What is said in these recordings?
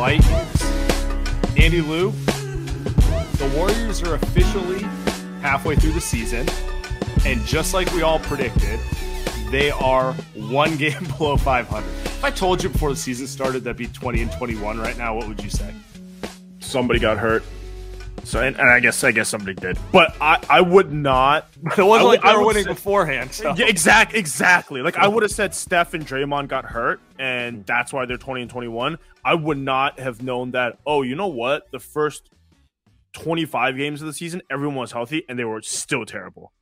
Light Andy Liu, the Warriors are officially halfway through the season. And just like we all predicted, they are one game below 500. If I told you before the season started that'd be 20 and 21 right now, what would you say? Somebody got hurt. So and, and I guess I guess somebody did, but I, I would not. It wasn't I like they were winning say- beforehand. So. Yeah, exact, exactly. Like I would have said, Steph and Draymond got hurt, and mm-hmm. that's why they're twenty and twenty-one. I would not have known that. Oh, you know what? The first twenty-five games of the season, everyone was healthy, and they were still terrible.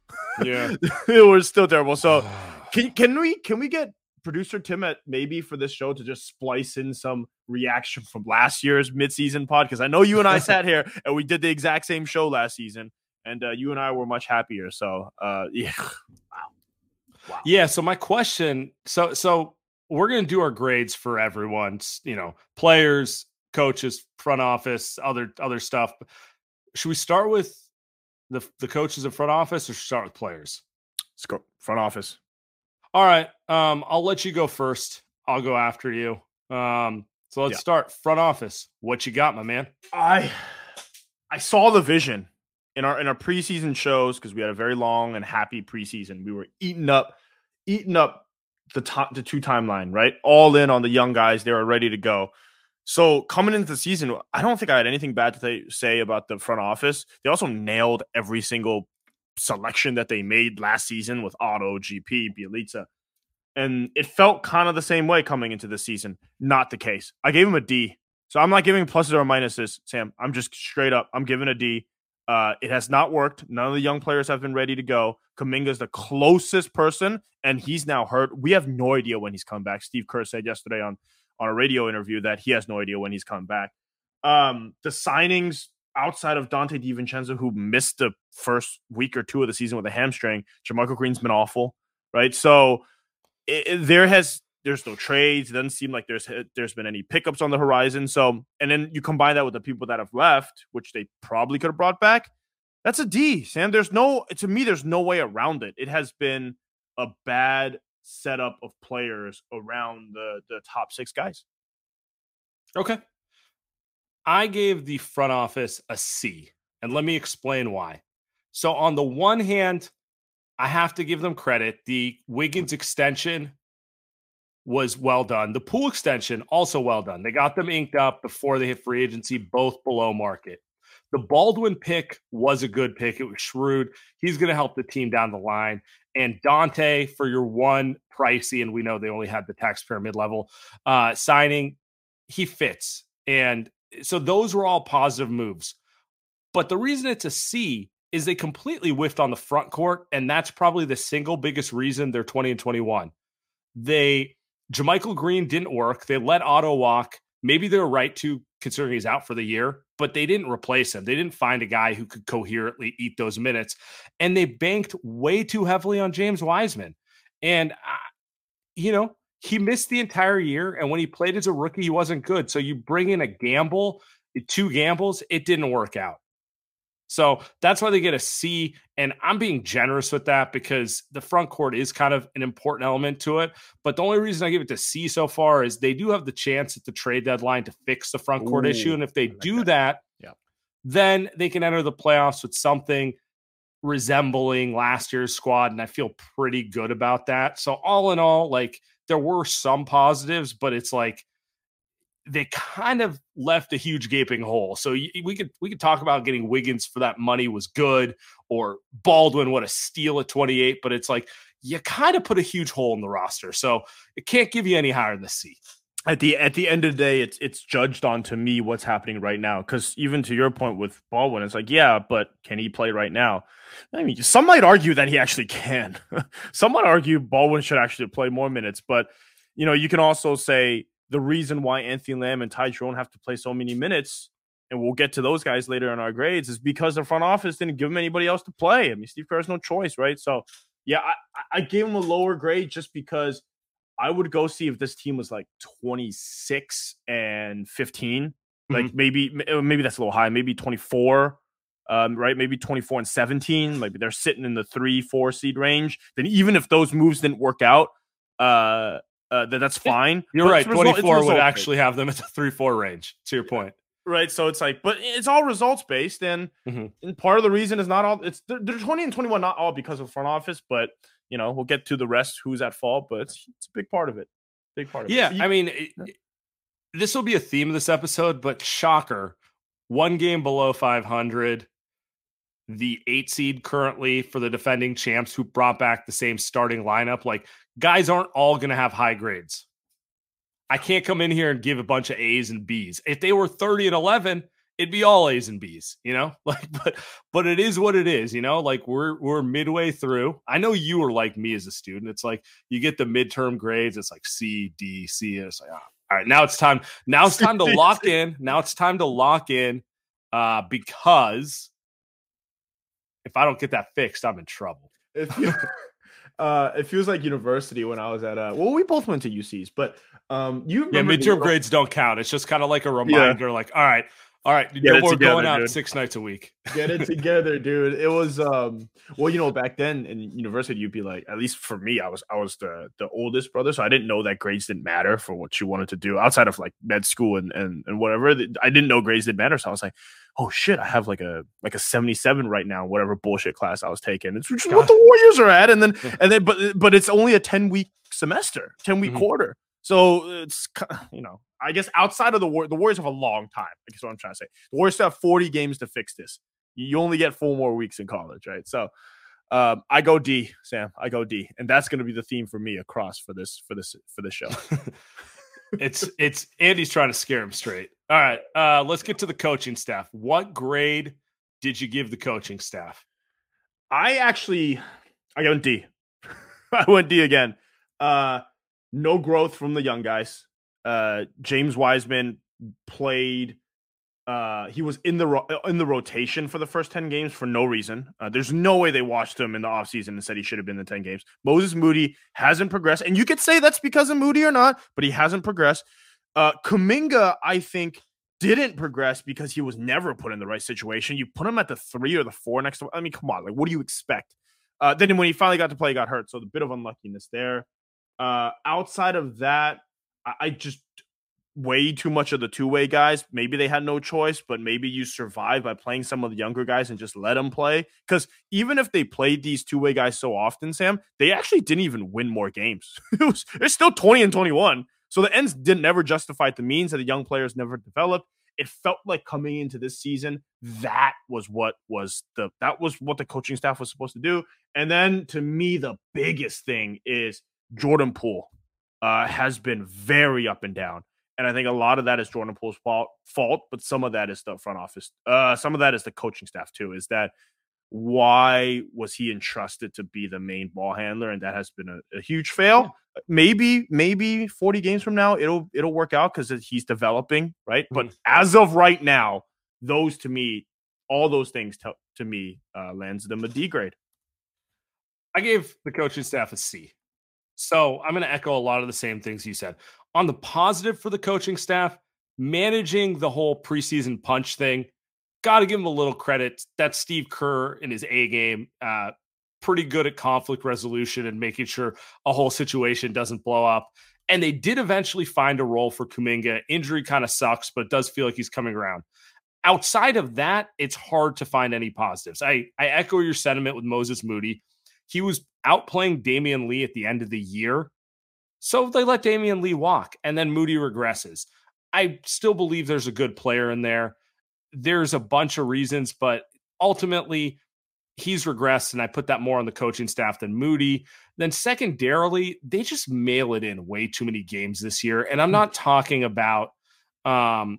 yeah. it was still terrible. So, can can we can we get producer Tim at maybe for this show to just splice in some reaction from last year's midseason pod? Because I know you and I sat here and we did the exact same show last season, and uh, you and I were much happier. So, uh, yeah, Yeah. So my question, so so we're gonna do our grades for everyone's, you know, players, coaches, front office, other other stuff. Should we start with the the coaches of front office, or start with players? let's go front office. All right. Um, I'll let you go first. I'll go after you. Um, so let's Yeah. start front office. What you got, my man? I I saw the vision in our in our preseason shows because we had a very long and happy preseason. We were eating up, eating up the top the two timeline, right? All in on the young guys. They were ready to go. So coming into the season, I don't think I had anything bad to th- say about the front office. They also nailed every single selection that they made last season with Otto, GP, Bjelica. And it felt kind of the same way coming into the season. Not the case. I gave him a D. So I'm not giving pluses or minuses, Sam. I'm just straight up. I'm giving a D. Uh, it has not worked. None of the young players have been ready to go. Kuminga's the closest person, and he's now hurt. We have no idea when he's come back. Steve Kerr said yesterday on on a radio interview that he has no idea when he's coming back. Um, the signings outside of Donte DiVincenzo, who missed the first week or two of the season with a hamstring, JaMychal Green's been awful, right? So it, it- there has there's no trades. It doesn't seem like there's eh, there's been any pickups on the horizon. So and then you combine that with the people that have left, which they probably could have brought back. That's a D, Sam. There's no to me. There's no way around it. It has been a bad setup of players around the the top six guys. Okay. I gave the front office a C, and let me explain why. So, on the one hand, I have to give them credit. The Wiggins extension was well done. The Poole extension, also well done. They got them inked up before they hit free agency, both below market. The Baldwin pick was a good pick. It was shrewd. He's going to help the team down the line. And Donte for your one pricey, and we know they only had the taxpayer mid-level uh, signing, he fits. And so those were all positive moves. But the reason it's a C is they completely whiffed on the front court, and that's probably the single biggest reason they're 20 and 21. They JaMychal Green didn't work. They let Otto walk. Maybe they're right to considering he's out for the year, but they didn't replace him. They didn't find a guy who could coherently eat those minutes, and they banked way too heavily on James Wiseman. And uh, you know, he missed the entire year, and when he played as a rookie, he wasn't good. So you bring in a gamble, two gambles, it didn't work out. So that's why they get a C. And I'm being generous with that because the front court is kind of an important element to it. But the only reason I give it to C so far is they do have the chance at the trade deadline to fix the front court Ooh, issue. And if they like do that, that yeah. then they can enter the playoffs with something resembling last year's squad. And I feel pretty good about that. So, all in all, like there were some positives, but it's like, they kind of left a huge gaping hole. So we could we could talk about getting Wiggins for that money was good, or Baldwin what a steal at 28, but it's like you kind of put a huge hole in the roster. So it can't give you any higher than the C. At the at the end of the day, it's it's judged on to me what's happening right now. Because even to your point with Baldwin, it's like yeah, but can he play right now? I mean, some might argue that he actually can. some might argue Baldwin should actually play more minutes, but you know, you can also say the reason why Anthony Lamb and Ty Jerome have to play so many minutes, and we'll get to those guys later in our grades, is because the front office didn't give him anybody else to play. I mean, Steve Kerr has no choice, right? So, yeah, I, I gave him a lower grade just because I would go see if this team was like 26 and 15. Like mm-hmm. maybe uh, maybe that's a little high. Maybe 24, um, right? Maybe 24 and 17. Maybe they're sitting in the three, four seed range. Then even if those moves didn't work out, uh, uh, that that's fine. You're but right. Twenty four would actually have them at the three four range. To your point, right? So it's like, but it's all results based, and, mm-hmm. and part of the reason is not all. It's they're, they're twenty and twenty one, not all because of front office, but you know we'll get to the rest. Who's at fault? But it's it's a big part of it. Big part of yeah, it. Yeah, I mean, it, this will be a theme of this episode, but shocker, one game below five hundred the eight seed currently for the defending champs who brought back the same starting lineup. Like guys aren't all going to have high grades. I can't come in here and give a bunch of A's and B's. If they were 30 and 11, it'd be all A's and B's, you know? Like but but it is what it is, you know? Like we're we're midway through. I know you are like me as a student. It's like you get the midterm grades, it's like C, D, C, and it's like, oh, all right, now it's time. Now it's time to lock in. Now it's time to lock in uh because if I don't get that fixed, I'm in trouble. uh, it feels like university when I was at uh well, we both went to UCs, but um you yeah midterm grades don't count. It's just kind of like a reminder, yeah. like all right, all right, Get no more together, going out dude. six nights a week. Get it together, dude. It was um well, you know, back then in university, you'd be like, at least for me, I was I was the the oldest brother, so I didn't know that grades didn't matter for what you wanted to do outside of like med school and and, and whatever. I didn't know grades didn't matter, so I was like, oh shit, I have like a like a 77 right now, whatever bullshit class I was taking. It's what the Warriors are at. And then and then but but it's only a 10 week semester, 10 week mm-hmm. quarter. So it's you know, I guess outside of the war, the Warriors have a long time. I guess what I'm trying to say. The Warriors have 40 games to fix this. You only get four more weeks in college, right? So um, I go D, Sam. I go D, and that's going to be the theme for me across for this for this for this show. it's it's Andy's trying to scare him straight. All right, uh, let's get to the coaching staff. What grade did you give the coaching staff? I actually, I went D. I went D again. Uh, no growth from the young guys. Uh, James Wiseman played uh, he was in the ro- in the rotation for the first 10 games for no reason. Uh, there's no way they watched him in the offseason and said he should have been in the 10 games. Moses Moody hasn't progressed. And you could say that's because of Moody or not, but he hasn't progressed. Uh, Kuminga, I think, didn't progress because he was never put in the right situation. You put him at the three or the four next to I mean, come on, like what do you expect? Uh, then when he finally got to play, he got hurt. So the bit of unluckiness there. Uh, outside of that, I, just way too much of the two way guys. Maybe they had no choice, but maybe you survive by playing some of the younger guys and just let them play. Because even if they played these two way guys so often, Sam, they actually didn't even win more games. it was it's still 20 and 21. So the ends didn't never justify the means that the young players never developed. It felt like coming into this season, that was what was the that was what the coaching staff was supposed to do. And then to me, the biggest thing is Jordan Poole uh, has been very up and down. And I think a lot of that is Jordan Poole's fault, but some of that is the front office. Uh, some of that is the coaching staff too. Is that why was he entrusted to be the main ball handler? And that has been a, a huge fail. Yeah. Maybe, maybe 40 games from now, it'll it'll work out because he's developing, right? Mm-hmm. But as of right now, those to me, all those things to, to me uh, lands them a D grade. I gave the coaching staff a C. So I'm going to echo a lot of the same things you said. On the positive for the coaching staff, managing the whole preseason punch thing, got to give him a little credit. That's Steve Kerr in his A game. Uh, pretty good at conflict resolution and making sure a whole situation doesn't blow up. And they did eventually find a role for Kuminga. Injury kind of sucks, but it does feel like he's coming around. Outside of that, it's hard to find any positives. I, I echo your sentiment with Moses Moody. He was outplaying Damion Lee at the end of the year. So they let Damion Lee walk, and then Moody regresses. I still believe there's a good player in there. There's a bunch of reasons, but ultimately, he's regressed, and I put that more on the coaching staff than Moody. Then, secondarily, they just mail it in way too many games this year. And I'm hmm. not talking about um,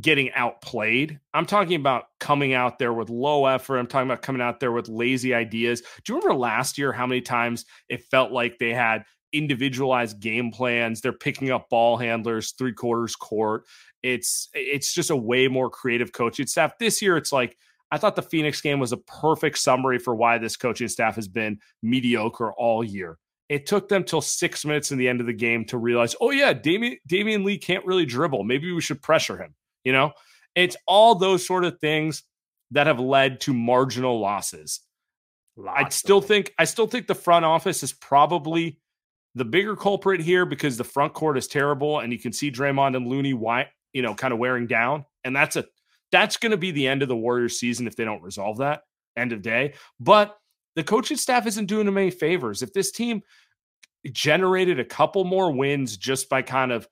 getting outplayed. I'm talking about coming out there with low effort. I'm talking about coming out there with lazy ideas. Do you remember last year how many times it felt like they had individualized game plans? They're picking up ball handlers three quarters court. It's it's just a way more creative coaching staff. This year, it's like I thought the Phoenix game was a perfect summary for why this coaching staff has been mediocre all year. It took them till six minutes in the end of the game to realize, oh yeah, Damion, Damion Lee can't really dribble. Maybe we should pressure him. You know, it's all those sort of things that have led to marginal losses. I still think I still think the front office is probably the bigger culprit here because the front court is terrible, and you can see Draymond and Looney, why you know, kind of wearing down, and that's a that's going to be the end of the Warriors season if they don't resolve that end of day. But the coaching staff isn't doing them any favors. If this team generated a couple more wins just by kind of,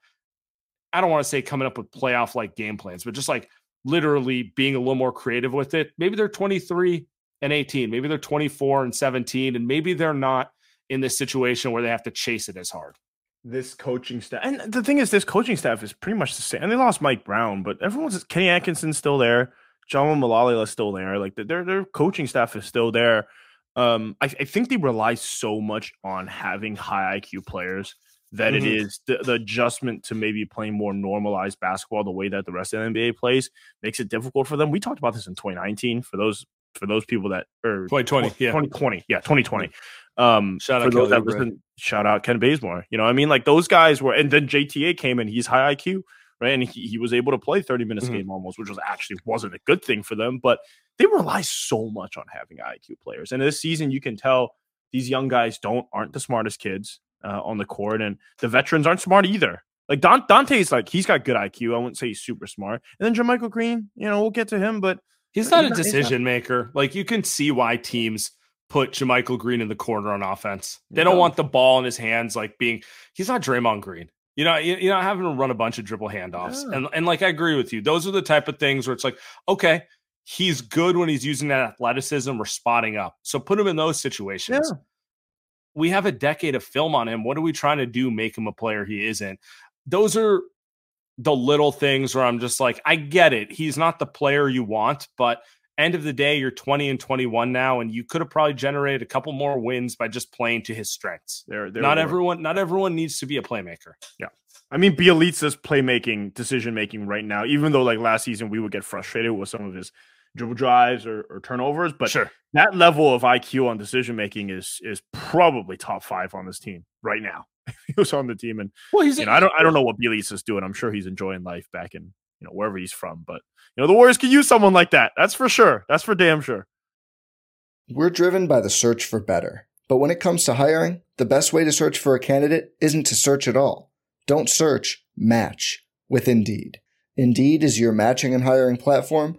I don't want to say coming up with playoff like game plans, but just like literally being a little more creative with it, maybe they're 23 and 18, maybe they're 24 and 17, and maybe they're not in this situation where they have to chase it as hard this coaching staff. And the thing is, this coaching staff is pretty much the same. And they lost Mike Brown, but everyone's Kenny Atkinson's still there. John is still there. Like their their coaching staff is still there. Um, I, I, think they rely so much on having high IQ players that mm-hmm. it is the, the, adjustment to maybe playing more normalized basketball the way that the rest of the NBA plays makes it difficult for them. We talked about this in 2019 for those for those people that or 2020, 20, yeah, 2020, yeah, 2020. Um, shout out, that listen, shout out Kent Bazemore. You know, I mean, like those guys were, and then JTA came in. He's high IQ, right? And he, he was able to play 30 minutes mm-hmm. game almost, which was actually wasn't a good thing for them. But they rely so much on having IQ players. And this season, you can tell these young guys don't aren't the smartest kids uh, on the court, and the veterans aren't smart either. Like Don, Donte's like he's got good IQ. I wouldn't say he's super smart. And then JaMychal Green, you know, we'll get to him, but he's not he's a not, decision not. maker. Like you can see why teams put JaMychal Green in the corner on offense. They don't want the ball in his hands, like being he's not Draymond Green. You know, you, are not having to run a bunch of dribble handoffs. Yeah. And and like I agree with you. Those are the type of things where it's like, okay, he's good when he's using that athleticism or spotting up. So put him in those situations. Yeah. We have a decade of film on him. What are we trying to do? Make him a player he isn't. Those are the little things where I'm just like, I get it. He's not the player you want, but end of the day, you're 20 and 21 now, and you could have probably generated a couple more wins by just playing to his strengths. There, there not everyone, not everyone needs to be a playmaker. Yeah. I mean, Bjelica's playmaking, decision making right now, even though like last season we would get frustrated with some of his dribble drives or, or turnovers, but sure. that level of IQ on decision making is is probably top five on this team right now. he was on the team, and well, he's. You know, I don't I don't know what Bjelica's doing. I'm sure he's enjoying life back in you know wherever he's from, but you know, the Warriors could use someone like that. That's for sure. That's for damn sure. We're driven by the search for better. But when it comes to hiring, the best way to search for a candidate isn't to search at all. Don't search, match with Indeed. Indeed is your matching and hiring platform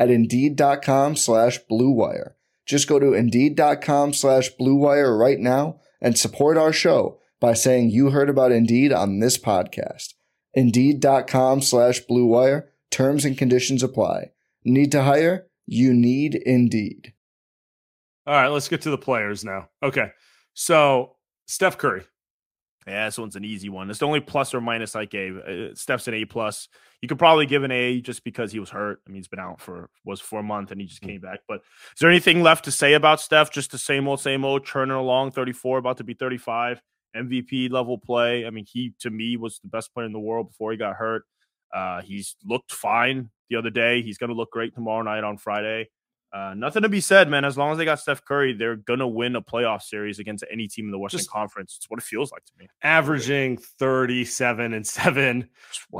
at Indeed.com slash BlueWire. Just go to Indeed.com slash BlueWire right now and support our show by saying you heard about Indeed on this podcast. Indeed.com slash Blue Wire. Terms and conditions apply. Need to hire? You need Indeed. All right, let's get to the players now. Okay. So, Steph Curry. Yeah, this one's an easy one. It's the only plus or minus I gave. Uh, Steph's an A plus. You could probably give an A just because he was hurt. I mean, he's been out for was for a month and he just mm. came back. But is there anything left to say about Steph? Just the same old, same old, churning along. Thirty four, about to be thirty five. MVP level play. I mean, he to me was the best player in the world before he got hurt. Uh, he's looked fine the other day. He's going to look great tomorrow night on Friday. Uh, nothing to be said, man. As long as they got Steph Curry, they're gonna win a playoff series against any team in the Western Just Conference. It's what it feels like to me. Averaging 37 and 7,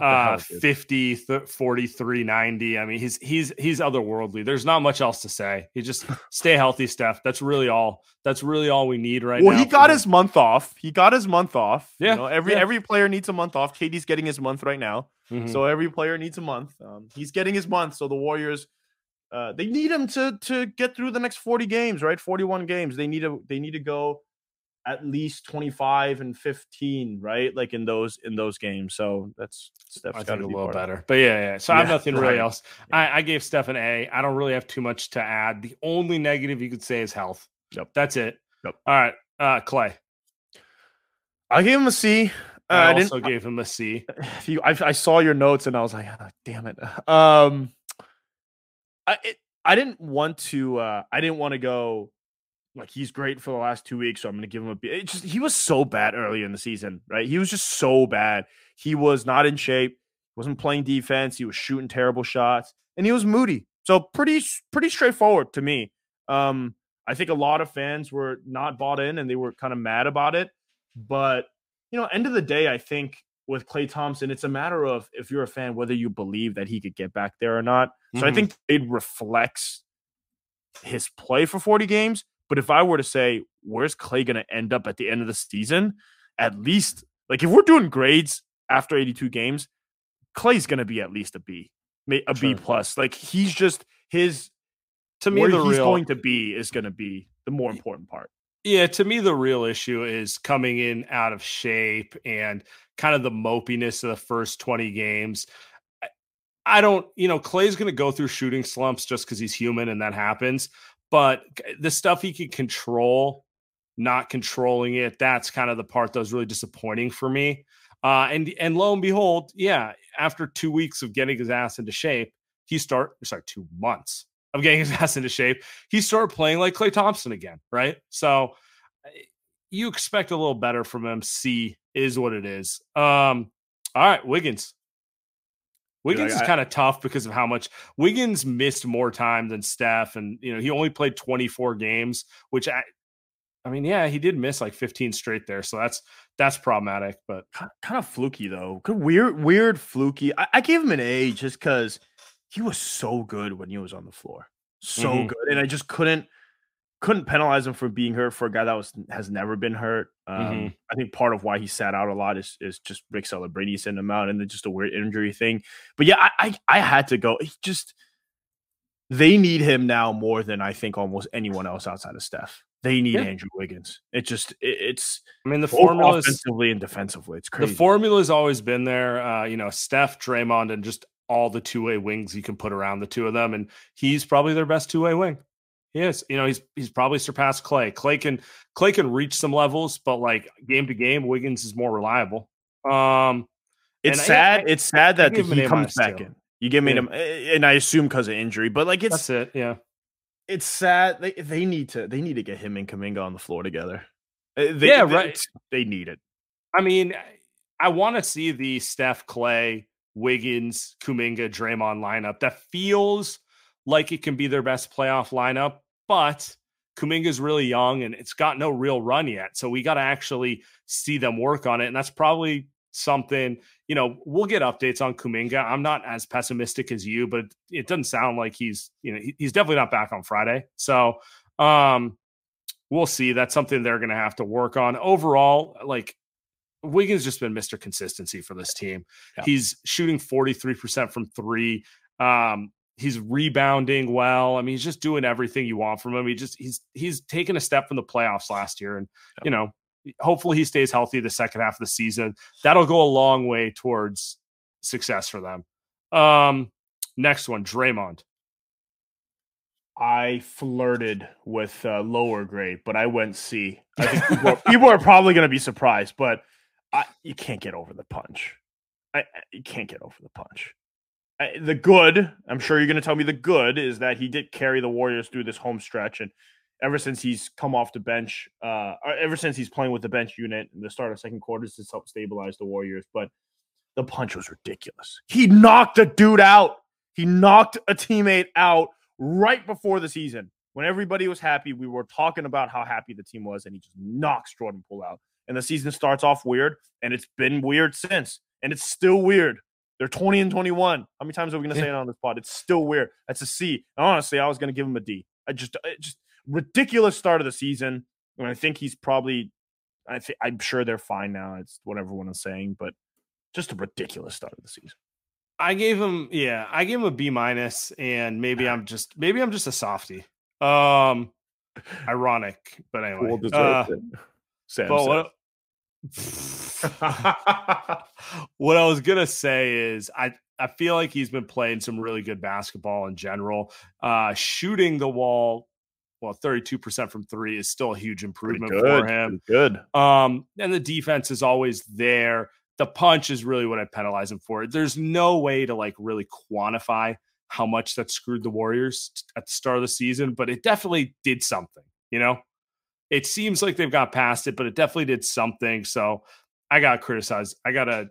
uh, 50, 43, 90. I mean, he's he's he's otherworldly. There's not much else to say. He just stay healthy, Steph. That's really all. That's really all we need right well, now. Well, he got his month off. He got his month off. Yeah. You know, every yeah. every player needs a month off. KD's getting his month right now. Mm-hmm. So every player needs a month. Um, he's getting his month. So the Warriors uh, they need him to to get through the next 40 games, right? 41 games. They need to they need to go at least 25 and 15, right? Like in those in those games. So that's Steph's I think a little better. But yeah, yeah. So yeah, I have nothing right. really else. I, I gave Steph an A. I don't really have too much to add. The only negative you could say is health. Yep. That's it. Yep. All right. Uh Klay. I gave him a C. Uh, I also gave him a C. You, I, I, saw your notes and I was like, oh, damn it. Um, I it, I didn't want to uh I didn't want to go like he's great for the last two weeks, so I'm gonna give him a. Just he was so bad early in the season, right? He was just so bad. He was not in shape, wasn't playing defense, he was shooting terrible shots, and he was moody. So pretty pretty straightforward to me. Um, I think a lot of fans were not bought in and they were kind of mad about it. But you know, end of the day, I think with Klay Thompson, it's a matter of if you're a fan, whether you believe that he could get back there or not. So mm-hmm. I think it reflects his play for 40 games. But if I were to say, where's Klay going to end up at the end of the season? At least, like, if we're doing grades after 82 games, Klay's going to be at least a B, a B plus. Like, he's just his. To me, the he's real, going to be is going to be the more important part. Yeah, to me, the real issue is coming in out of shape and kind of the mopiness of the first 20 games. I don't, you know, Klay's going to go through shooting slumps just because he's human and that happens. But the stuff he can control, not controlling it, that's kind of the part that was really disappointing for me. Uh, and and lo and behold, yeah, after two weeks of getting his ass into shape, he start sorry, two months of getting his ass into shape, he started playing like Klay Thompson again, right? So eh, you expect a little better from him. C is what it is. Um, all right, Wiggins. Wiggins Dude, I, is kind of tough because of how much Wiggins missed more time than Steph, and you know he only played 24 games, which I, I mean, yeah, he did miss like 15 straight there, so that's that's problematic. But kind of fluky though, weird, weird, fluky. I, I gave him an A just because he was so good when he was on the floor, so mm-hmm. good, and I just couldn't couldn't penalize him for being hurt for a guy that was has never been hurt. Um, mm-hmm. I think part of why he sat out a lot is is just Rick Celebrini sent him out, and then just a weird injury thing. But yeah, I I, I had to go. He just they need him now more than I think almost anyone else outside of Steph. They need yeah. Andrew Wiggins. It just it, it's. I mean, the formula offensively and defensively. It's crazy. The formula has always been there. Uh, you know, Steph, Draymond, and just all the two way wings you can put around the two of them, and he's probably their best two way wing. He is. You know, he's he's probably surpassed Klay Klay can Klay can reach some levels, but like game to game, Wiggins is more reliable. Um, it's sad. I, I, it's sad that he comes back too. in. You give me yeah. him, and I assume because of injury, but like it's that's it. Yeah, it's sad. They they need to they need to get him and Kuminga on the floor together. Uh, they, yeah, right. They need it. I mean, I want to see the Steph Klay, Wiggins, Kuminga, Draymond lineup that feels like it can be their best playoff lineup, but Kuminga's really young and it's got no real run yet. So we got to actually see them work on it. And that's probably something, you know, we'll get updates on Kuminga. I'm not as pessimistic as you, but it doesn't sound like he's, you know, he's definitely not back on Friday. So, um, we'll see. That's something they're going to have to work on. Overall, like Wiggins just been Mr. Consistency for this team. Yeah. He's shooting 43% from three. Um, he's rebounding well. I mean, he's just doing everything you want from him. He just he's he's taken a step from the playoffs last year, and yeah. you know, hopefully he stays healthy the second half of the season. That'll go a long way towards success for them. Um, next one, Draymond. I flirted with uh, lower grade, but I went C. I think people are, people are probably going to be surprised, but I, you can't get over the punch. I, you can't get over the punch. I, the good, I'm sure you're going to tell me the good is that he did carry the Warriors through this home stretch, and ever since he's come off the bench, uh, ever since he's playing with the bench unit in the start of second quarters, has helped stabilize the Warriors. But the punch was ridiculous. He knocked a dude out. He knocked a teammate out right before the season when everybody was happy. We were talking about how happy the team was, and he just knocks Jordan Poole out. And the season starts off weird, and it's been weird since, and it's still weird. They're 20 and 21. How many times are we going to say it on this pod? It's still weird. That's a C. And honestly, I was going to give him a D. I just, just ridiculous start of the season. And I think he's probably, I think I'm sure they're fine now. It's what everyone is saying, but just a ridiculous start of the season. I gave him, yeah, I gave him a B minus, and maybe I'm just, maybe I'm just a softy. Um, ironic, but anyway. Cool uh, Sam but what, what I was gonna say is I I feel like he's been playing some really good basketball in general. Uh, shooting the wall, well, 32% from three is still a huge improvement for him. Good. Um, and the defense is always there. The punch is really what I penalize him for. There's no way to like really quantify how much that screwed the Warriors at the start of the season, but it definitely did something, you know? It seems like they've got past it, but it definitely did something. So I got criticized. I got to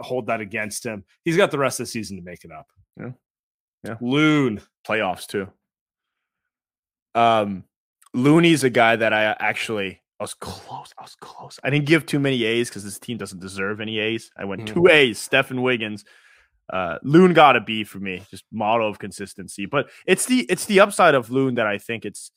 hold that against him. He's got the rest of the season to make it up. Yeah. Yeah. Loon. Playoffs too. Um, Looney's a guy that I actually I was close. I was close. I didn't give too many A's because this team doesn't deserve any A's. I went mm-hmm. two A's. Stephen Wiggins. Uh, Loon got a B for me, just model of consistency. But it's the it's the upside of Loon that I think it's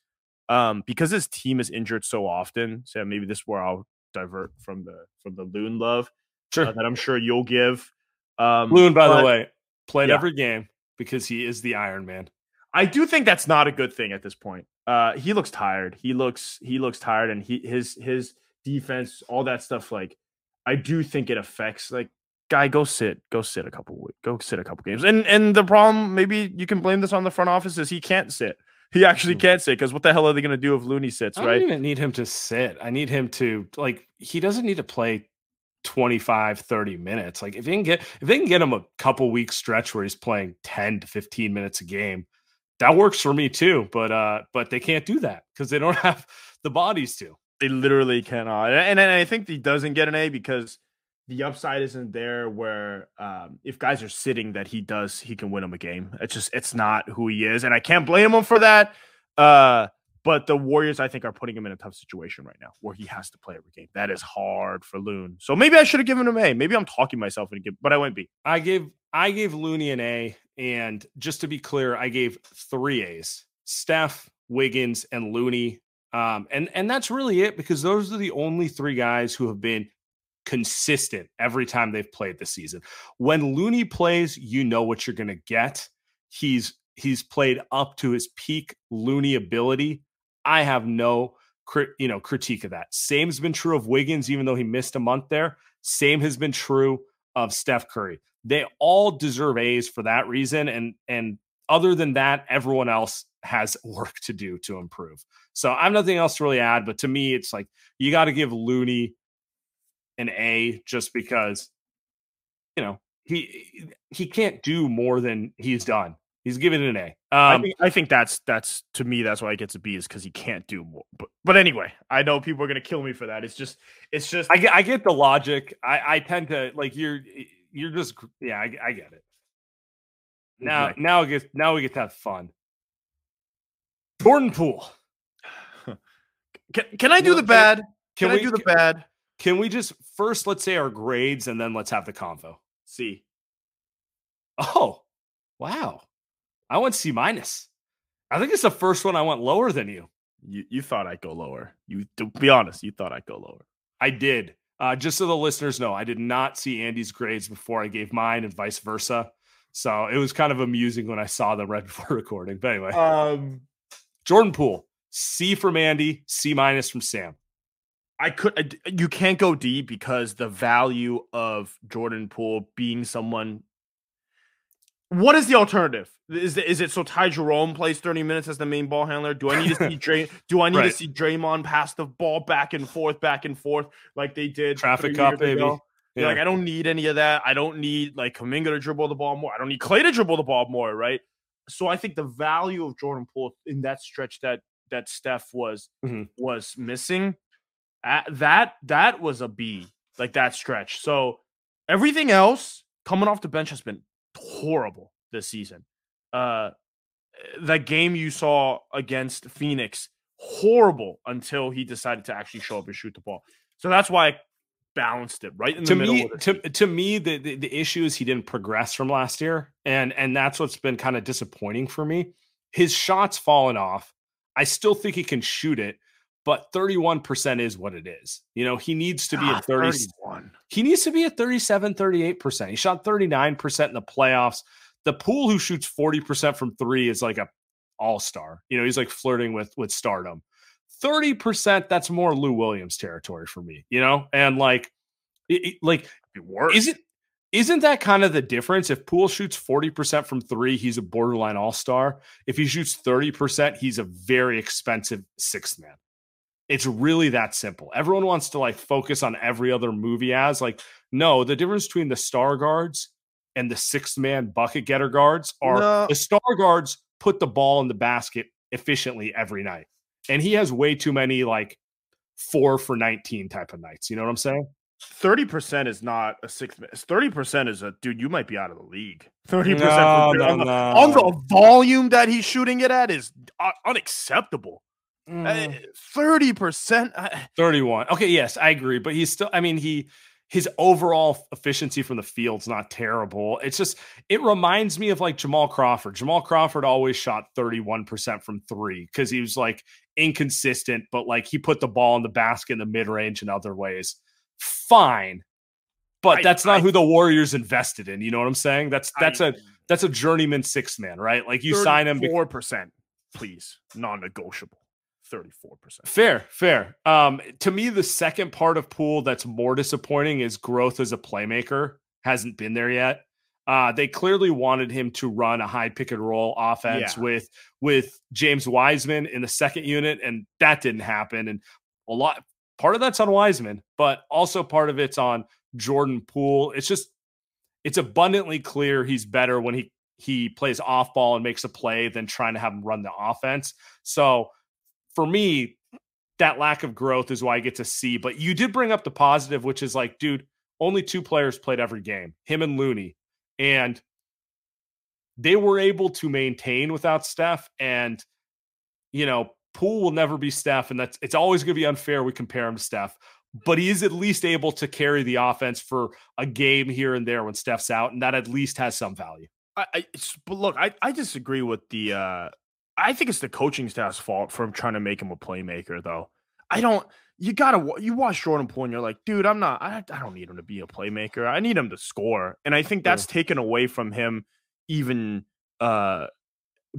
um because his team is injured so often. So maybe this is where I'll divert from the from the Loon love. Sure. Uh, that I'm sure you'll give. Um, Loon, by but, the way, played yeah. every game because he is the Iron Man. I do think that's not a good thing at this point. Uh, he looks tired. He looks he looks tired, and he his his defense, all that stuff. Like, I do think it affects. Like, guy, go sit, go sit a couple, go sit a couple games. And and the problem, maybe you can blame this on the front office, is he can't sit. He actually hmm. can't sit because what the hell are they going to do if Looney sits? I right? I don't even need him to sit. I need him to like. He doesn't need to play 25 30 minutes like if they can get if they can get him a couple weeks stretch where he's playing 10 to 15 minutes a game that works for me too but uh but they can't do that because they don't have the bodies to they literally cannot and, and i think he doesn't get an a because the upside isn't there where um, if guys are sitting that he does he can win them a game it's just it's not who he is and i can't blame him for that uh but the Warriors, I think, are putting him in a tough situation right now where he has to play every game. That is hard for Loon. So maybe I should have given him A. Maybe I'm talking myself into but I went B. I gave I gave Looney an A, and just to be clear, I gave three A's: Steph, Wiggins, and Looney. Um, and and that's really it because those are the only three guys who have been consistent every time they've played this season. When Looney plays, you know what you're going to get. He's he's played up to his peak Looney ability I have no you know critique of that. Same has been true of Wiggins, even though he missed a month there. Same has been true of Steph Curry. They all deserve A's for that reason, and and other than that, everyone else has work to do to improve. So I have nothing else to really add. But to me, it's like you got to give Looney an A just because you know he he can't do more than he's done He's giving it an A. Um, I, think, I think that's that's to me that's why he gets a B is because he can't do more. But but anyway, I know people are gonna kill me for that. It's just it's just I get I get the logic. I I tend to like you're you're just yeah I, I get it. Now now it gets now we get to have fun. Jordan Poole. can can I do the bad? Can, can we, I do the bad? Can we just first let's say our grades and then let's have the convo. See. Oh, wow. I went C minus. I think it's the first one I went lower than you. You you thought I'd go lower. You to be honest, you thought I'd go lower. I did. Uh, just so the listeners know, I did not see Andy's grades before I gave mine, and vice versa. So it was kind of amusing when I saw them right before recording. But anyway, um, Jordan Poole, C from Andy, C minus from Sam. I could. You can't go deep because the value of Jordan Poole being someone What is the alternative? Is is it so Ty Jerome plays 30 minutes as the main ball handler? Do I need to see Dray? Do I need Right. to see Draymond pass the ball back and forth, back and forth like they did Traffic cop, baby. Yeah. Like I don't need any of that. I don't need like Kuminga to dribble the ball more. I don't need Klay to dribble the ball more, right? So I think the value of Jordan Poole in that stretch that that Steph was Mhm. was missing, uh, that that was a B, like that stretch. So everything else coming off the bench has been horrible this season. Uh that game you saw against Phoenix, horrible until he decided to actually show up and shoot the ball. So that's why I balanced it right in the to middle. me, to, to me, the, the the issue is he didn't progress from last year, and and that's what's been kind of disappointing for me. His shots fallen off. I still think he can shoot it, but 31% is what it is. You know, he needs to be Ah, at 30. 31. He needs to be at 37, 38%. He shot 39% in the playoffs. The Poole who shoots 40% from three is like a all-star. You know, he's like flirting with with stardom. 30%, that's more Lou Williams territory for me, you know? And like it, it- like Be worse. is it isn't that kind of the difference? If Poole shoots 40% from three, he's a borderline all-star. If he shoots 30%, he's a very expensive sixth man. It's really that simple. Everyone wants to like focus on every other movie as. Like, no, the difference between the star guards and the sixth man bucket getter guards are No. the star guards put the ball in the basket efficiently every night. And he has way too many like four for 19 type of nights. You know what I'm saying? Thirty percent is not a sixth. Thirty percent is a dude. You might be out of the league. Thirty No, percent on, no, the- no. on the volume that he's shooting it at is uh, unacceptable. Mm. Thirty percent. 31. Okay, yes, I agree, but he's still I mean, he his overall efficiency from the field's not terrible. It's just it reminds me of like Jamal Crawford. Jamal Crawford always shot 31% from 3 cuz he was like inconsistent, but like he put the ball in the basket in the mid-range in other ways. Fine. But I- that's not I- who the Warriors invested in, you know what I'm saying? That's that's a that's a journeyman six man, right? Like you sign him four percent, please, non-negotiable. Thirty-four percent. Fair, fair. Um, to me, the second part of Poole that's more disappointing is growth as a playmaker hasn't been there yet. Uh, they clearly wanted him to run a high pick and roll offense Yeah. with with James Wiseman in the second unit, and that didn't happen. And a lot part of that's on Wiseman, but also part of it's on Jordan Poole. It's just it's abundantly clear he's better when he he plays off ball and makes a play than trying to have him run the offense. So for me, that lack of growth is why I get to see. But you did bring up the positive, which is like, dude, only two players played every game, him and Looney. And they were able to maintain without Steph. And, you know, Poole will never be Steph. And that's it's always going to be unfair. We compare him to Steph, but he is at least able to carry the offense for a game here and there when Steph's out. And that at least has some value. I, I but look, I, I disagree with the. uh I think it's the coaching staff's fault for trying to make him a playmaker, though. I don't. You gotta. You watch Jordan Poole, and you're like, dude, I'm not. I, I don't need him to be a playmaker. I need him to score, and I think Sure. that's taken away from him even uh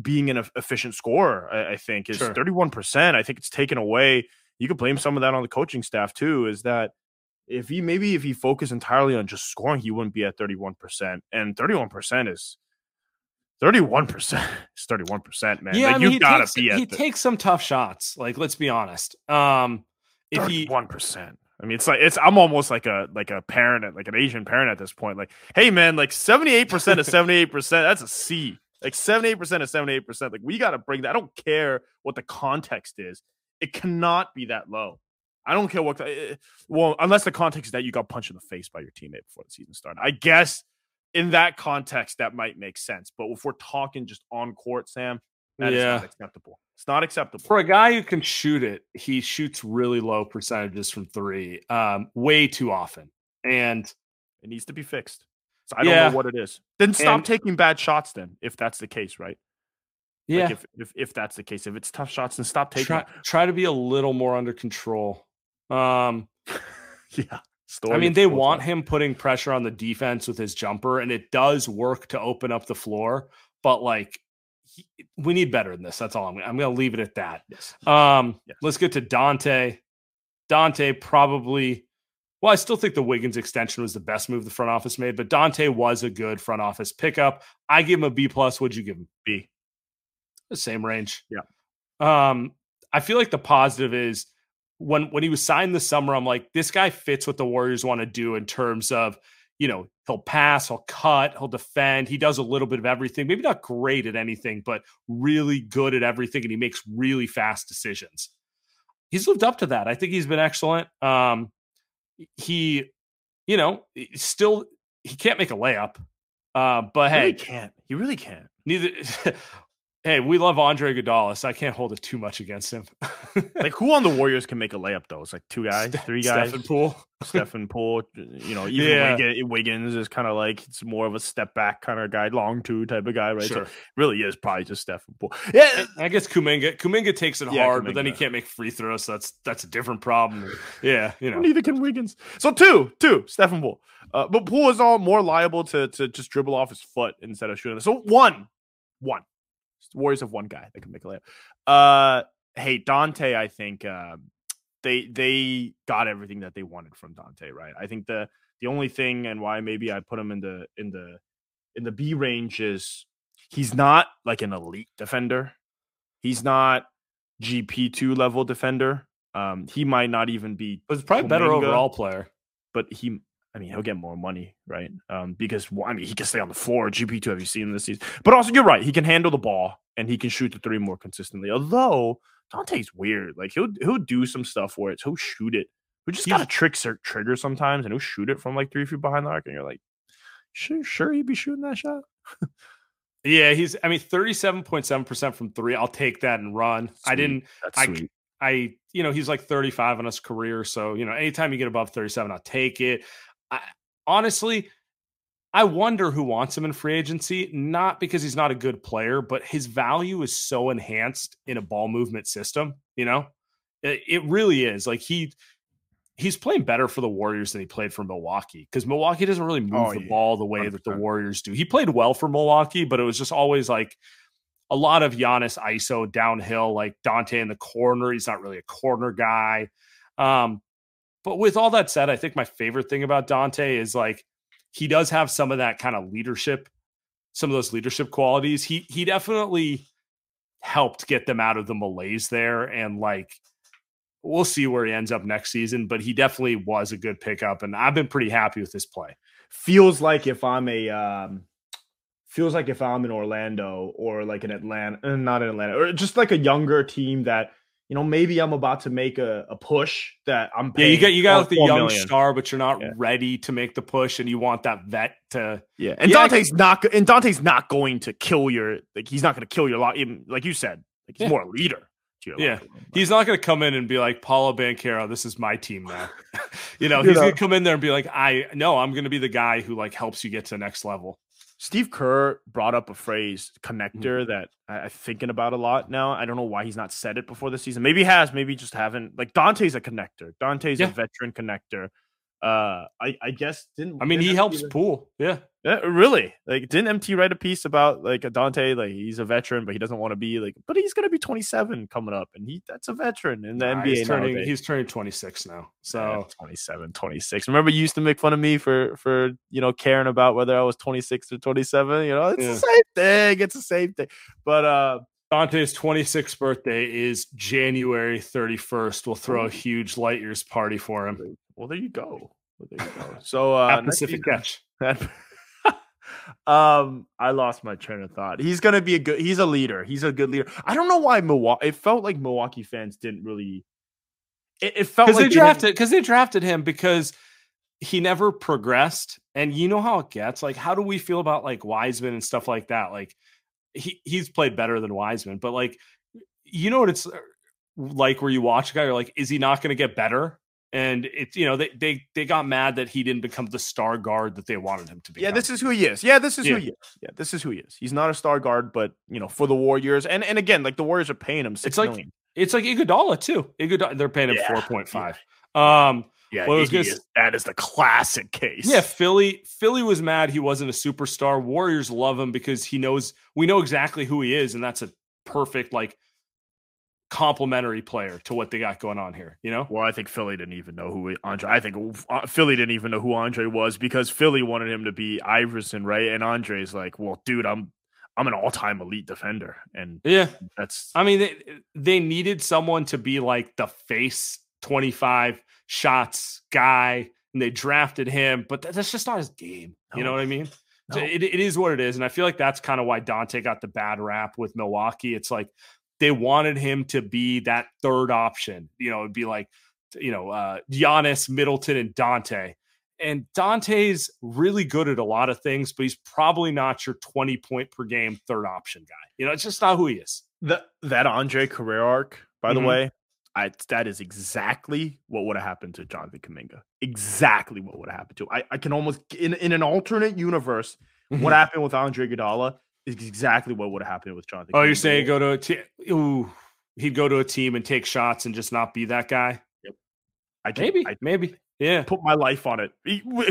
being an efficient scorer. I, I think is Sure. 31. percent I think it's taken away. You could blame some of that on the coaching staff too. Is that if he maybe if he focused entirely on just scoring, he wouldn't be at 31 percent, and 31 percent is. 31% is 31%, man. like, you gotta takes, be at he the takes some tough shots. Like, let's be honest. Um, if he 31%. I mean, it's like it's I'm almost like a like a parent, at- like an Asian parent at this point. Like, hey man, like 78% of 78%, that's a C. Like 78% of 78%. Like, we gotta bring that. I don't care what the context is. It cannot be that low. I don't care what eh, well, unless the context is that you got punched in the face by your teammate before the season started. I guess in that context, that might make sense. But if we're talking just on court, Sam, that is Yeah. not acceptable. It's not acceptable. for a guy who can shoot it, he shoots really low percentages from three, um, way too often. And It needs to be fixed. So I don't know what it is. Then stop And- taking bad shots. Then, if that's the case, right? yeah, Like if, if if that's the case, if it's tough shots, then stop taking. try, try to be a little more under control. Um, yeah. Story I mean, they want him putting pressure on the defense with his jumper, and it does work to open up the floor. But like, he, we need better than this. That's all I'm. I'm going to leave it at that. Yes. Um, Yes. let's get to Donte. Donte probably Well, I still think the Wiggins extension was the best move the front office made, but Dante was a good front office pickup. I give him a B plus. What'd you give him? B. The same range. Yeah. Um, I feel like the positive is when when he was signed this summer, I'm like, this guy fits what the Warriors want to do in terms of, you know, he'll pass, he'll cut, he'll defend. He does a little bit of everything. Maybe not great at anything, but really good at everything, and he makes really fast decisions. He's lived up to that. I think he's been excellent. Um, he, you know, still he can't make a layup. Uh, but He hey, really can't. He really can't. neither. hey, we love Andre Iguodala, so I can't hold it too much against him. Like who on the Warriors can make a layup though? It's like two guys, three guys. Stephen Poole. Stephen Poole, you know, even Yeah. Wiggins, Wiggins is kind of like it's more of a step back kind of guy, long two type of guy, right? Sure. So really is probably just Stephen Poole. Yeah, I guess Kuminga. Kuminga takes it Yeah, hard, but then he can't make free throws. So that's that's a different problem. Yeah, you know. neither can Wiggins. So two, two, Stephen Poole. Uh, but Poole is all more liable to to just dribble off his foot instead of shooting. So one, one. Warriors have one guy that can make a layup. Uh, hey Donte, I think uh, they they got everything that they wanted from Donte, right? I think the the only thing and why maybe I put him in the in the in the B range is he's not like an elite defender. He's not GP two level defender. Um, he might not even be But it's probably a better overall player. but he I mean he'll get more money, right? Um, because well, I mean he can stay on the floor. GP two have you seen him this season? But also you're right, he can handle the ball and he can shoot the three more consistently. Although Donte's weird, like he'll he'll do some stuff where it's he'll shoot it. We just got a trick trigger sometimes, and he'll shoot it from like three feet behind the arc, and you're like, sure, sure, he'd be shooting that shot. Yeah, he's. I mean, thirty-seven point seven percent from three. I'll take that and run. I didn't. That's I sweet. I, you know, he's like 35 in his career. So, you know, anytime you get above 37, I'll take it. I, honestly, I wonder who wants him in free agency, not because he's not a good player, but his value is so enhanced in a ball movement system. You know, it, it really is. Like he, he's playing better for the Warriors than he played for Milwaukee because Milwaukee doesn't really move Oh, the yeah. ball the way that the Warriors do. He played well for Milwaukee, but it was just always like a lot of Giannis ISO downhill, like Donte in the corner. He's not really a corner guy. Um, but with all that said, I think my favorite thing about Donte is like he does have some of that kind of leadership, some of those leadership qualities. He he definitely helped get them out of the malaise there, and like we'll see where he ends up next season. But he definitely was a good pickup, and I've been pretty happy with his play. feels like if I'm a um feels like if I'm in Orlando or like an Atlanta, not in Atlanta, or just like a younger team that you know maybe I'm about to make a, a push that I'm Yeah, you got you got like the young million. star, but you're not Yeah. ready to make the push, and you want that vet to yeah, and Yeah, Donte's not and Donte's not going to kill your like he's not going to kill your lot like you said like he's Yeah. more a leader. Yeah. locker He's not going to come in and be like Paolo Banchero. This is my team now. you know, You he's going to come in there and be like, I no, I'm going to be the guy who like helps you get to the next level. Steve Kerr brought up a phrase Mm-hmm. connector that I, I'm thinking about a lot now. I don't know why he's not said it before the season. Maybe he has, maybe just haven't. Like Donte's a connector. Donte's Yeah. a veteran connector. Uh, I I guess didn't. I mean, didn't he helps Poole. Yeah, Yeah, really? Like, didn't MT write a piece about like a Donte? Like, he's a veteran, but he doesn't want to be like. But he's gonna be 27 coming up, and he that's a veteran in the Nah, NBA. he's turning nowadays. he's turning 26 now. Yeah, So 27, 26. Remember, you used to make fun of me for for you know caring about whether I was 26 or 27. You know, it's Yeah. the same thing. It's the same thing. But uh, Donte's 26th birthday is January 31st. We'll throw a huge light years party for him well, there you go. Well, there you go. So uh, Pacific Catch. um, I lost my train of thought. He's gonna be a good. He's a leader. He's a good leader. I don't know why Milwaukee. It felt like Milwaukee fans didn't really. It, it felt Because like they drafted because they drafted him because he never progressed. And you know how it gets. Like, how do we feel about like Wiseman and stuff like that? Like, he he's played better than Wiseman, but like, you know what it's uh, like where you watch a guy, you're like, is he not going to get better? And it's you know they they they got mad that he didn't become the star guard that they wanted him to be. Yeah, this is who he is. Yeah, this is Yeah. who he is. Yeah, this is who he is. He's not a star guard, but you know, for the Warriors, and and again, like the Warriors are paying him six It's like- million. It's like Iguodala too. Iguodala, they're paying him Yeah, four point five. Um, Yeah, Well, was Iggy gonna is- that is the classic case. Yeah, Philly. Philly was mad he wasn't a superstar. Warriors love him because he knows we know exactly who he is, and that's a perfect like complementary player to what they got going on here. You know, well, I think Philly didn't even know who Andre. I think uh, Philly didn't even know who Andre was because Philly wanted him to be Iverson, right? And Andre's like, well, dude, I'm I'm an all time elite defender, and yeah, that's. I mean, they they needed someone to be like the face twenty five shots guy, and they drafted him, but that's just not his game. No. You know what I mean? No. So it, it is what it is, and I feel like that's kind of why Donte got the bad rap with Milwaukee. It's like they wanted him to be that third option. You know, it'd be like, you know, uh, Giannis, Middleton, and Donte. And Donte's really good at a lot of things, but he's probably not your 20 point per game third option guy. You know, it's just not who he is. That that Andre career arc, by mm-hmm. the way, I, that is exactly what would have happened to Jonathan Kuminga. Exactly what would have happened to. I, I can almost in in an alternate universe, mm-hmm. what happened with Andre Iguodala is exactly what would have happened with Jonathan. Oh, you're saying go to a team? Ooh, he'd go to a team and take shots and just not be that guy. Yep. I can, maybe, I, maybe. Yeah, put my life on it.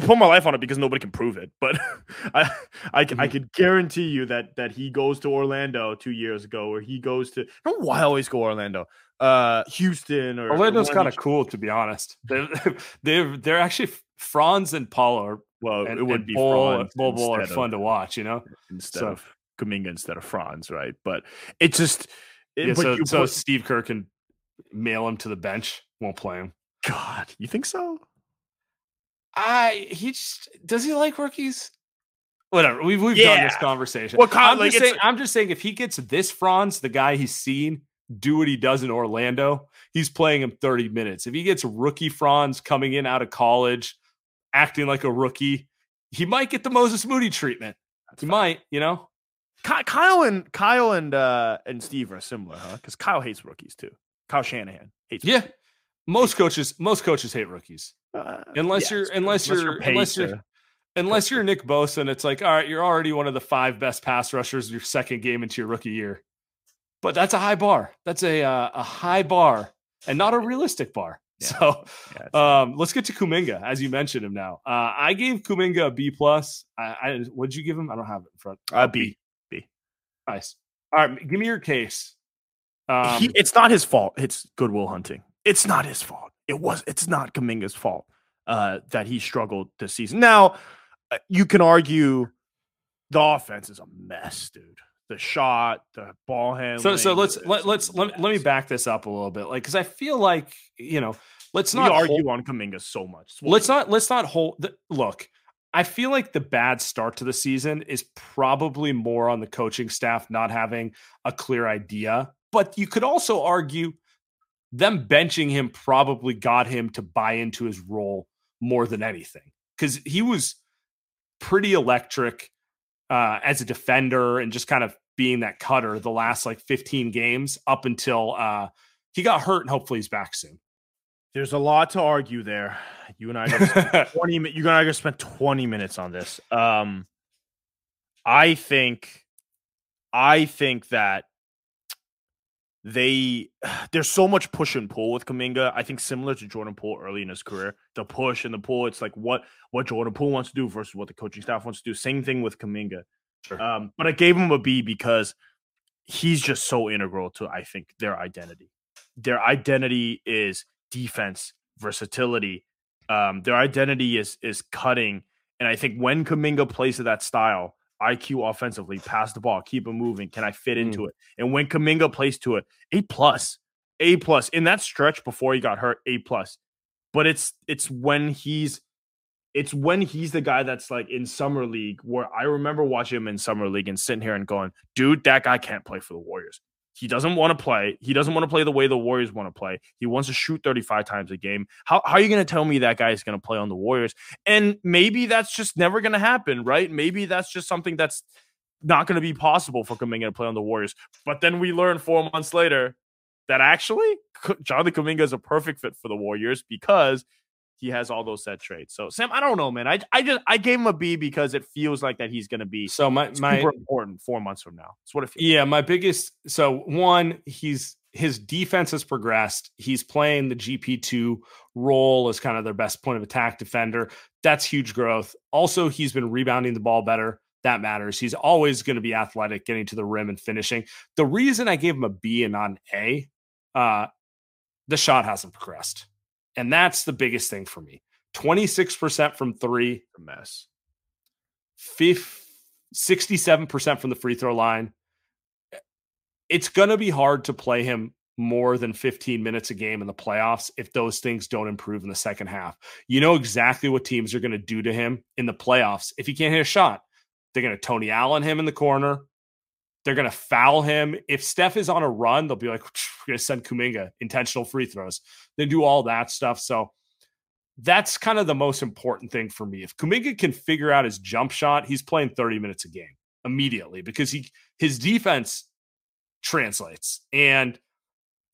Put my life on it because nobody can prove it. But I, I, mm-hmm. I could guarantee you that that he goes to Orlando two years ago, or he goes to. I don't know why I always go Orlando, uh, Houston, or Orlando's kind of cool to be honest. They're they're, they're actually Franz and Paul are well, and, it would be Bull, Bull, Bull are fun to watch, you know, instead so. of Kuminga instead of Franz, right? But it just it, yeah, so, so put, Steve Kerr can mail him to the bench, won't play him. God, you think so? I he just does he like rookies? Whatever. We've we've yeah. done this conversation. Well, I'm, like, just saying, I'm just saying if he gets this Franz, the guy he's seen, do what he does in Orlando, he's playing him 30 minutes. If he gets rookie Franz coming in out of college, acting like a rookie, he might get the Moses Moody treatment. That's he fine. might, you know. Kyle and Kyle and uh and Steve are similar, huh? Because Kyle hates rookies too. Kyle Shanahan hates. Yeah, rookies. most coaches most coaches hate rookies. Uh, unless, yeah, you're, unless, you're, unless you're unless you're unless you're Nick Bosa and it's like, all right, you're already one of the five best pass rushers in your second game into your rookie year. But that's a high bar. That's a uh, a high bar and not a realistic bar. Yeah. So yeah, um, let's get to Kuminga as you mentioned him now. Uh, I gave Kuminga a B plus. I, I what'd you give him? I don't have it in front. Uh, B. Nice. All right, give me your case. Um, he, it's not his fault. It's Goodwill Hunting. It's not his fault it was it's not Kuminga's fault uh, that he struggled this season. Now, uh, you can argue the offense is a mess, dude. The shot, the ball handling. So, so let's let, let's let, let me back this up a little bit, like because I feel like you know, let's not argue hold, on Kuminga so much. let's not let's not hold. The, look, I feel like the bad start to the season is probably more on the coaching staff not having a clear idea. But you could also argue them benching him probably got him to buy into his role more than anything because he was pretty electric uh, as a defender and just kind of being that cutter the last like 15 games up until uh, he got hurt and hopefully he's back soon. There's a lot to argue there. You and I 20 you and I just spent 20 minutes on this. Um, I think I think that they there's so much push and pull with Kuminga. I think similar to Jordan Poole early in his career, the push and the pull. It's like what what Jordan Poole wants to do versus what the coaching staff wants to do. Same thing with Kuminga. Sure. Um, but I gave him a B because he's just so integral to I think their identity. Their identity is defense, versatility. Um, their identity is is cutting, and I think when Kuminga plays to that style, IQ offensively, pass the ball, keep it moving. Can I fit into mm. it? And when Kuminga plays to it, A plus, A plus in that stretch before he got hurt, A plus. But it's it's when he's it's when he's the guy that's like in summer league where I remember watching him in summer league and sitting here and going, dude, that guy can't play for the Warriors. He doesn't want to play. He doesn't want to play the way the Warriors want to play. He wants to shoot 35 times a game. How, how are you going to tell me that guy is going to play on the Warriors? And maybe that's just never going to happen, right? Maybe that's just something that's not going to be possible for Kuminga to play on the Warriors. But then we learn four months later that actually Jonathan Kuminga is a perfect fit for the Warriors because he has all those set traits. So Sam, I don't know, man. I I just I gave him a B because it feels like that he's going to be so my my important four months from now. That's what it feels. Yeah, like. my biggest. So one, he's his defense has progressed. He's playing the GP two role as kind of their best point of attack defender. That's huge growth. Also, he's been rebounding the ball better. That matters. He's always going to be athletic, getting to the rim and finishing. The reason I gave him a B and not an A uh, the shot hasn't progressed. And that's the biggest thing for me. 26% from three, A mess. 67% from the free throw line. It's going to be hard to play him more than 15 minutes a game in the playoffs if those things don't improve in the second half. You know exactly what teams are going to do to him in the playoffs if he can't hit a shot. They're going to Tony Allen him in the corner. They're going to foul him. If Steph is on a run, they'll be like, we're going to send Kuminga intentional free throws. They do all that stuff. So that's kind of the most important thing for me. If Kuminga can figure out his jump shot, he's playing 30 minutes a game immediately because he his defense translates and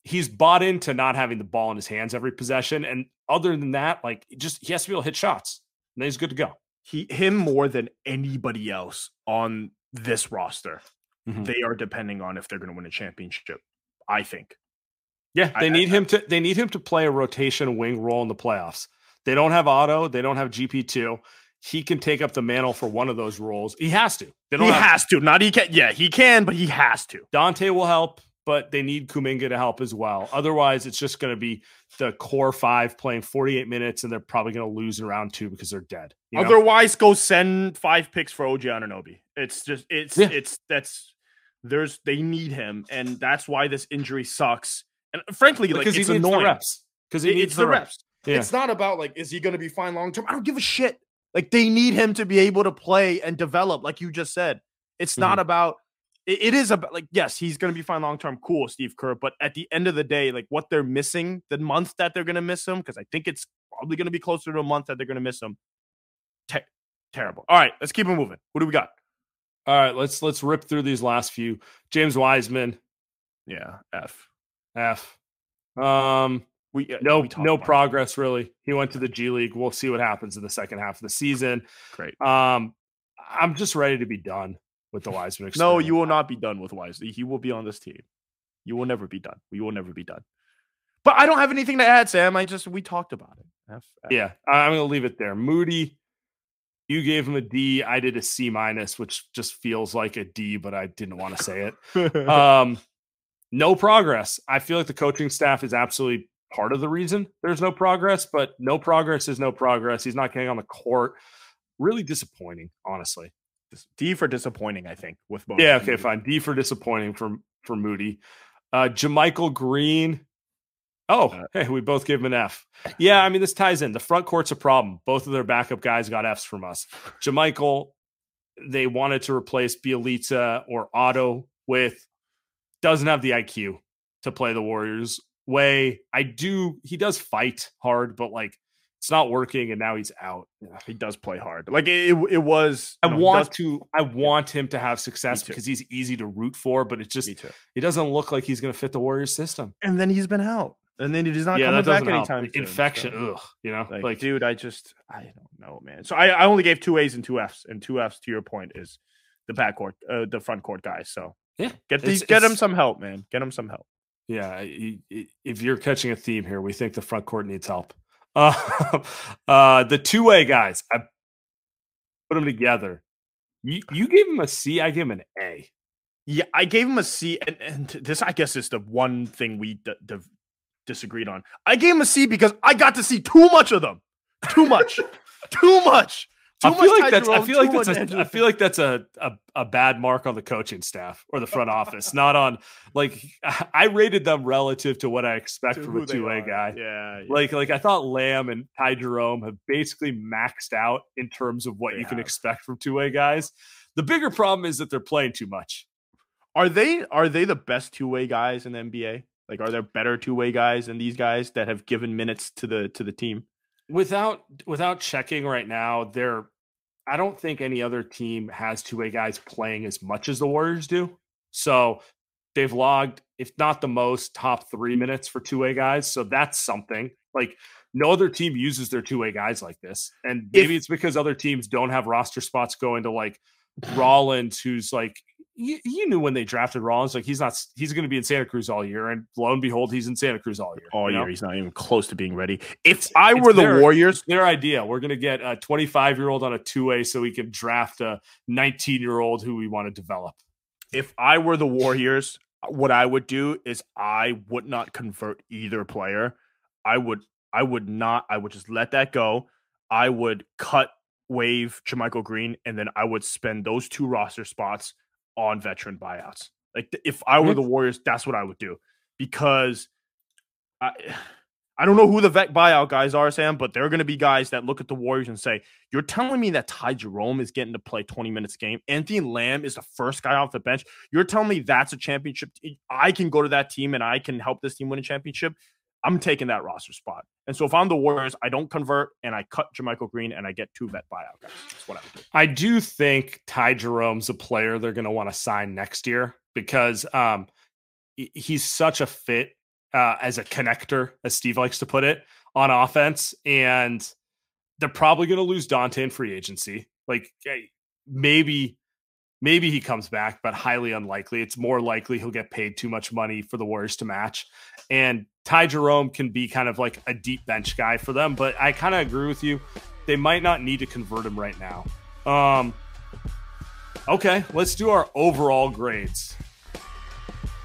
he's bought into not having the ball in his hands every possession. And other than that, like just he has to be able to hit shots. And then he's good to go. He him more than anybody else on this roster. Mhm. They are depending on if they're going to win a championship. I think. Yeah, they I- need him to they need him to play a rotation wing role in the playoffs. They don't have Otto, they don't have GP2. He can take up the mantle for one of those roles. He has to. They don't He have has to. Not he can. Yeah, he can, but he has to. Donte will help, but they need Kuminga to help as well. Otherwise, it's just going to be the core five playing 48 minutes, and they're probably going to lose in round two because they're dead. you know? Otherwise, go send five picks for OG Anunoby. It's just it's Yeah. it's that's there's they need him, and that's why this injury sucks. And frankly, like because it's he needs annoying. the reps. Because It- it's the the reps. reps. Yeah. It's not about like is he going to be fine long term. I don't give a shit. Like they need him to be able to play and develop, like you just said. It's not mm-hmm. about. It, it is about like yes, he's going to be fine long term. Cool, Steve Kerr. But at the end of the day, like what they're missing, the month that they're going to miss him, because I think it's probably going to be closer to a month that they're going to miss him. Te- terrible. All right, let's keep it moving. What do we got? All right, let's let's rip through these last few. James Wiseman, Yeah, F. F. Um, We uh, no we no progress really. He went to the G League. We'll see what happens in the second half of the season. Great. Um, I'm just ready to be done with the Wiseman. No, you will not be done with Wisely. He will be on this team. You will never be done. We will never be done. But I don't have anything to add, Sam. I just we talked about it. F, F. Yeah, I'm gonna leave it there. Moody, you gave him a D. I did a C minus, which just feels like a D, but I didn't want to say it. Um, no progress. I feel like the coaching staff is absolutely part of the reason there's no progress, but no progress is no progress. He's not getting on the court. Really disappointing, honestly. D for disappointing, I think, with both. Yeah, okay, fine. D for disappointing for for Moody. Uh JaMychal Green. Oh, Uh, hey, we both gave him an F. Yeah, I mean, this ties in. The front court's a problem. Both of their backup guys got Fs from us. JaMychal, they wanted to replace Bjelica or Otto with, doesn't have the IQ to play the Warriors way. I do, he does fight hard, but like it's not working, and now he's out. Yeah. He does play hard. Like it, it, was. I know, want does- to, I want him to have success because he's easy to root for, but it just it doesn't look like he's going to fit the Warriors system. And then he's been out, and then he's not yeah, coming back help. anytime. soon, Infection, so, ugh, you know, Like, like, dude, I just I don't know, man. So I, I only gave two A's and two F's, and two F's to your point is the backcourt, uh, the front court guys. So yeah, get these, It's- get it's- some help, man. Get them some help. yeah. If you're catching a theme here, we think the front court needs help. Uh, uh, the two way guys, I put them together. You you gave him a C, I gave him an A. Yeah, I gave him a C, and, and this I guess is the one thing we d- d- disagreed on. I gave him a C because I got to see too much of them, too much, too much. Too I feel like that's I feel like that's a, I feel like that's a, a a bad mark on the coaching staff or the front office, not on like I rated them relative to what I expect To from a two way guy. Yeah, yeah. Like like I thought Lamb and Ty Jerome have basically maxed out in terms of what They you can expect from two way guys. The bigger problem is that they're playing too much. Are they are they the best two way guys in the NBA? Like, are there better two way guys than these guys that have given minutes to the to the team? Without without checking right now, they're I don't think any other team has two way guys playing as much as the Warriors do. So they've logged, if not the most, top three minutes for two way guys. So that's something. Like no other team uses their two way guys like this. And maybe If- it's because other teams don't have roster spots going to like Rollins, who's like you, you knew when they drafted Rollins, like he's not he's going to be in Santa Cruz all year, and lo and behold, he's in Santa Cruz all year. All year, know? he's not even close to being ready. If It's- I were the their- Warriors, their idea. We're going to get a 25 year old on a two way so we can draft a 19 year old who we want to develop. if I were the Warriors, what I would do is I would not convert either player. I would I would not I would just let that go. I would cut waive JaMychal Green and then I would spend those two roster spots on veteran buyouts. Like if I were mm-hmm. the Warriors, that's what I would do because I I don't know who the vet buyout guys are, Sam, but they're going to be guys that look at the Warriors and say, "You're telling me that Ty Jerome is getting to play 20 minutes a game. Anthony Lamb is the first guy off the bench. You're telling me that's a championship. I can go to that team and I can help this team win a championship. I'm taking that roster spot. And so if I'm the Warriors, I don't convert and I cut JaMychal Green and I get two vet buyout guys. That's what I would do. I do think Ty Jerome's a player they're going to want to sign next year because um, he's such a fit uh, as a connector, as Steve likes to put it, on offense. And they're probably going to lose Donte in free agency. Like maybe, maybe he comes back, but highly unlikely. It's more likely he'll get paid too much money for the Warriors to match. And Ty Jerome can be kind of like a deep bench guy for them. But I kind of agree with you. They might not need to convert him right now. Um, okay, let's do our overall grades.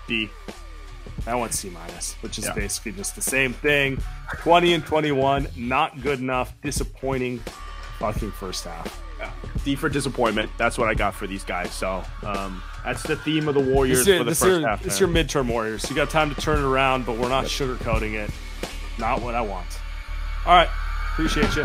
B. I went C minus, which is yeah. basically just the same thing. 20 and 21, not good enough, disappointing fucking first half. Yeah. D for disappointment. That's what I got for these guys. So um, that's the theme of the Warriors for the first half. It's your midterm Warriors. You got time to turn it around, but we're not yep. sugarcoating it. Not what I want. All right. Appreciate you.